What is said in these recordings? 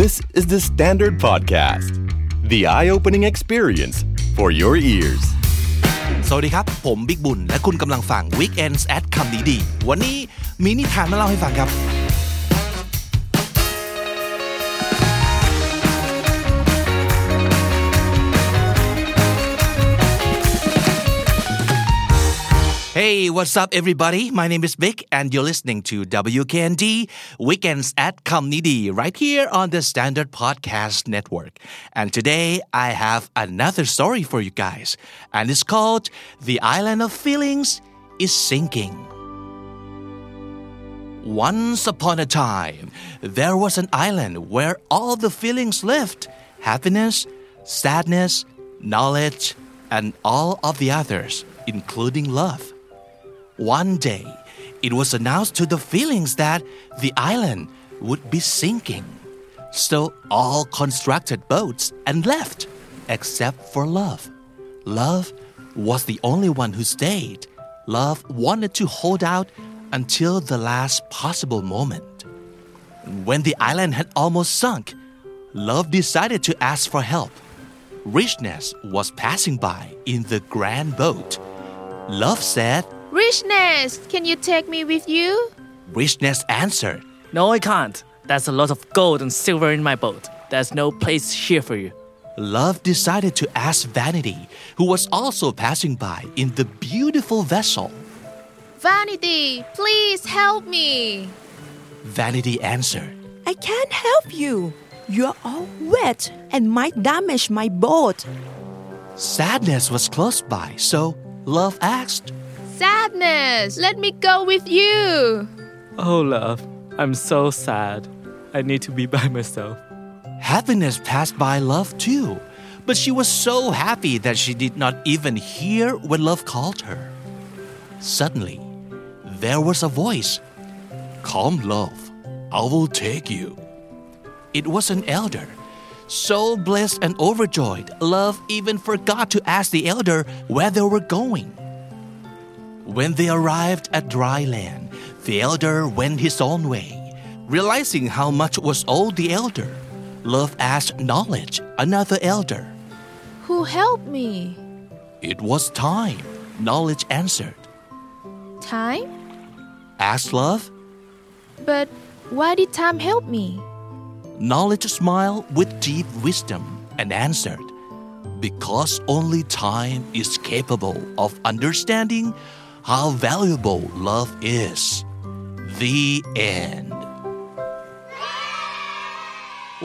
This is the Standard Podcast, the eye opening experience for your ears. สวัสดีครับ ผมบิกบุญ และคุณกำลังฟัง Weekends at คำนี้ดี วันนี้มีนิทานมาเล่าให้ฟังครับ Hey, what's up, everybody? My name is Vic, and you're listening to WKND Weekends at Comnidi right here on the Standard Podcast Network. And today I have another story for you guys, and it's called The Island of Feelings is Sinking. Once upon a time, there was an island where all the feelings lived happiness, sadness, knowledge, and all of the others, including love. One day, it was announced to the feelings that the island would be sinking. So all constructed boats and left, except for love. Love was the only one who stayed. Love wanted to hold out until the last possible moment. When the island had almost sunk, Love decided to ask for help. Richness was passing by in the grand boat. Love said, Richness, can you take me with you? Richness answered, No, I can't. There's a lot of gold and silver in my boat. There's no place here for you. Love decided to ask Vanity, who was also passing by in the beautiful vessel. Vanity, please help me. Vanity answered, I can't help you. You're all wet and might damage my boat. Sadness was close by, so Love asked, Sadness, let me go with you. Oh, love, I'm so sad. I need to be by myself. Happiness passed by Love too, but she was so happy that she did not even hear when Love called her. Suddenly, there was a voice Come, Love, I will take you. It was an elder. So blessed and overjoyed, Love even forgot to ask the elder where they were going. When they arrived at dry land, the elder went his own way. Realizing how much was owed the elder, Love asked Knowledge, another elder. Who helped me? It was time, Knowledge answered. Time? Asked Love. But why did time help me? Knowledge smiled with deep wisdom and answered, Because only time is capable of understanding how valuable love is. The end.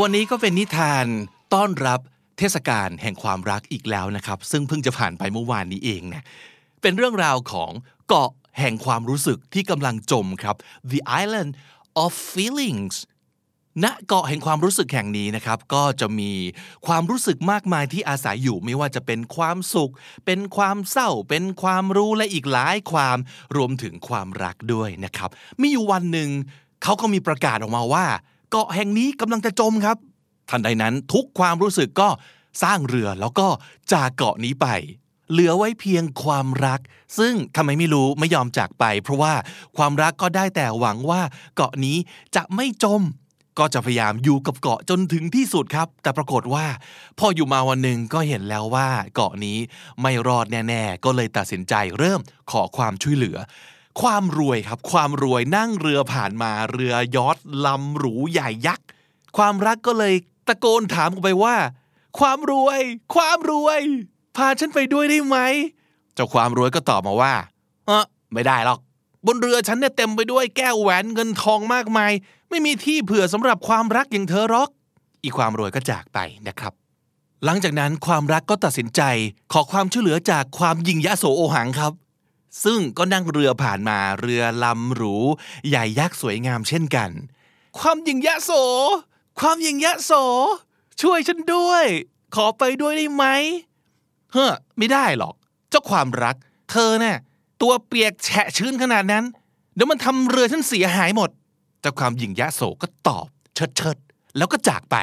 วันนี้ก็เป็นนิทานต้อนรับเทศกาลแห่งความรักอีกแล้วนะครับ ซึ่งเพิ่งจะผ่านไปเมื่อวานนี้เองนะเป็นเรื่องราวของเกาะแห่งความรู้สึกที่กำลังจมครับ The Island of Feelings ณเกาะแห่งความรู้สึกแห่งนี้นะครับ ก็จะมีความรู้สึกมากมายที่อาศัยอยู่ไม่ว่าจะเป็นความสุข เป็นความเศร้า เป็นความรู้และอีกหลายความรวมถึงความรักด้วยนะครับ มีอยู่วันหนึ่งเขาก็มีประกาศออกมาว่า เกาะแห่งนี้กำลังจะจมครับ ทันใดนั้นทุกความรู้สึกก็สร้างเรือแล้วก็จากเกาะนี้ไป เหลือไว้เพียงความรัก ซึ่งทำไมไม่รู้ไม่ยอมจากไป เพราะว่าความรักก็ได้แต่หวังว่าเกาะนี้จะไม่จม ก็จะพยายามอยู่กับเกาะจนถึงที่สุดครับ แต่ปรากฏว่า พออยู่มาวันหนึ่งก็เห็นแล้วว่าเกาะนี้ไม่รอดแน่ๆ ก็เลยตัดสินใจเริ่มขอความช่วยเหลือ ความรวยครับ ความรวยนั่งเรือผ่านมาเรือยอทลำหรูใหญ่ยักษ์ ความรักก็เลยตะโกนถามออกไปว่า ความรวย ความรวย พาฉันไปด้วยได้ไหม เจ้าความรวยก็ตอบมาว่า เออไม่ได้หรอก บนเรือฉันเนี่ยเต็มไปด้วยแก้วแหวนเงินทองมากมาย ไม่มีที่เผื่อสำหรับความรักอย่างเธอหรอก อีความรวยก็จากไปนะครับ หลังจากนั้นความรักก็ตัดสินใจขอความช่วยเหลือจากความยิงยะโสโอหังครับ ซึ่งก็นั่งเรือผ่านมาเรือลำหรู ใหญ่ยักษ์สวยงามเช่นกัน ความยิงยะโส ความยิงยะโส ช่วยฉันด้วย ขอไปด้วยได้ไหมเฮ้อไม่ได้หรอก เจ้าความรัก เธอเนี่ย ตัวเปียกแฉะชื้นขนาดนั้นเดี๋ยวมันทำเรือฉันเสียหายหมดเจ้าความหญิงยะโสก็ตอบ เชิดเชิดแล้วก็จากไป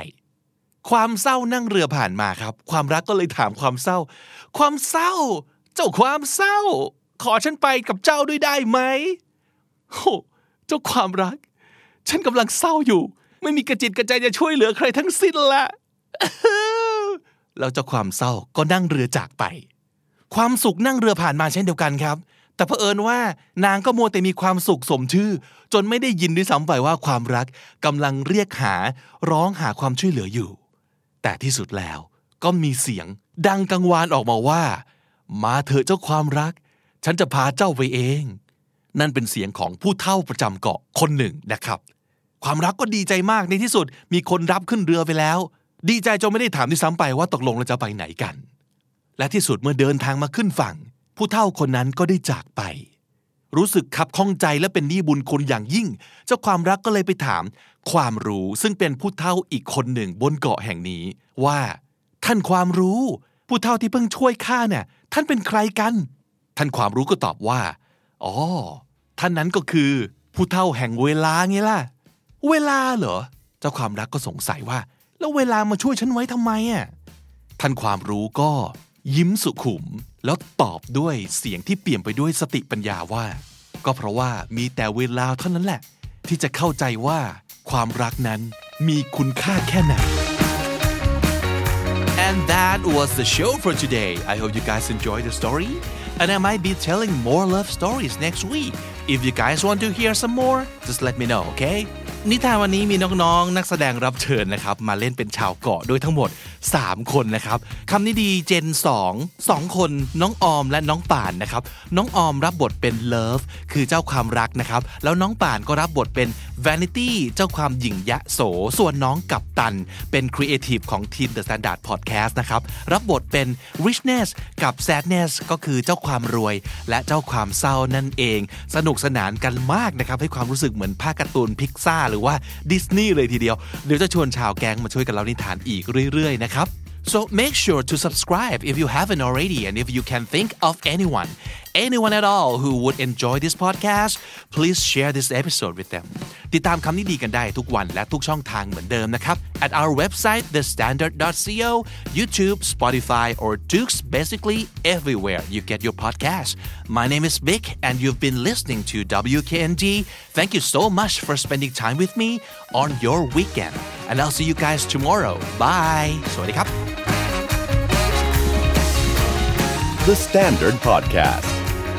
ความเศร้านั่งเรือผ่านมาครับ ความรักก็เลยถามความเศร้า ความเศร้า เจ้าความเศร้า ขอฉันไปกับเจ้าด้วยได้ไหมโอ้เจ้าความรัก ฉันกำลังเศร้าอยู่ ไม่มีกระจิตกระใจจะช่วยเหลือใครทั้งสิ้นละแล้วเจ้าความเศร้าก็นั่งเรือจากไป ความสุขนั่งเรือผ่านมาเช่นเดียวกันครับ แต่เผอิญว่านางก็มัวแต่มีความสุขสมชื่อ จนไม่ได้ยินด้วยซ้ำไปว่าความรักกำลังเรียกหาร้องหาความช่วยเหลืออยู่ แต่ที่สุดแล้วก็มีเสียงดังกังวานออกมาว่า มาเถอะเจ้าความรัก ฉันจะพาเจ้าไปเอง นั่นเป็นเสียงของผู้เฒ่าประจำเกาะคนหนึ่งนะครับ ความรักก็ดีใจมากในที่สุดมีคนรับขึ้นเรือไปแล้ว ดีใจจนไม่ได้ถามด้วยซ้ำไปว่าตกลงเราจะไปไหนกัน และที่สุดเมื่อเดินทางมาขึ้นฝั่ง ผู้เฒ่าคนนั้นก็ได้จากไป รู้สึกขับข้องใจและเป็นหนี้บุญคุณอย่างยิ่ง เจ้าความรักก็เลยไปถาม ความรู้ซึ่งเป็นผู้เฒ่าอีกคนหนึ่งบนเกาะแห่งนี้ ว่า ท่านความรู้ ผู้เฒ่าที่เพิ่งช่วยข้าเนี่ยท่านเป็นใครกัน ท่านความรู้ก็ตอบว่าอ๋อท่านนั้นก็คือ ผู้เฒ่าแห่งเวลาไงล่ะ เวลาเหรอ เจ้าความรักก็สงสัยว่า แล้วเวลามาช่วยฉันไว้ทำไมอะท่านความรู้ก็ ยิ้มสุขุม แล้วตอบด้วยเสียงที่เปี่ยมไปด้วยสติปัญญาว่า ก็เพราะว่ามีแต่เวลาเท่านั้นแหละ ที่จะเข้าใจว่าความรักนั้นมีคุณค่าแค่ไหน And that was the show for today. I hope you guys enjoyed the story. And I might be telling more love stories next week. If you guys want to hear some more, just let me know, okay? นิทานวันนี้มีน้องๆนักแสดงรับเชิญนะครับ มาเล่นเป็นชาวเกาะด้วยทั้งหมด3 คนนะครับคำนี้ดีเจน 2 2 คนน้องออมและน้องป่านนะครับน้องออมรับบทเป็น Love คือเจ้าความรักนะครับแล้วน้องป่านก็รับบทเป็น Vanity เจ้าความหยิ่งยะโส ส่วนน้องกับตัน เป็นครีเอทีฟของทีม The Standard Podcast นะครับรับบทเป็น Richness กับ Sadness ก็คือเจ้าความรวย และเจ้าความเศร้านั่นเอง สนุกสนานกันมากนะครับให้ความรู้สึกเหมือนภาคการ์ตูนพิกซ่าหรือว่าดิสนีย์เลยทีเดียวเดี๋ยวจะชวนชาวแก๊งมาช่วยกันเล่านิทานอีกเรื่อยๆนะครับ So make sure to subscribe if you haven't already and if you can think of anyone anyone at all who would enjoy this podcast please share this episode with them ติดตามคำนี้ดีกันได้ทุกวันและทุกช่องทางเหมือนเดิมนะครับ at our website thestandard.co YouTube Spotify or Dukes basically everywhere you get your podcast my name is Vic and you've been listening to WKND thank you so much for spending time with me on your weekend and I'll see you guys tomorrow bye สวัสดีครับ The Standard Podcast.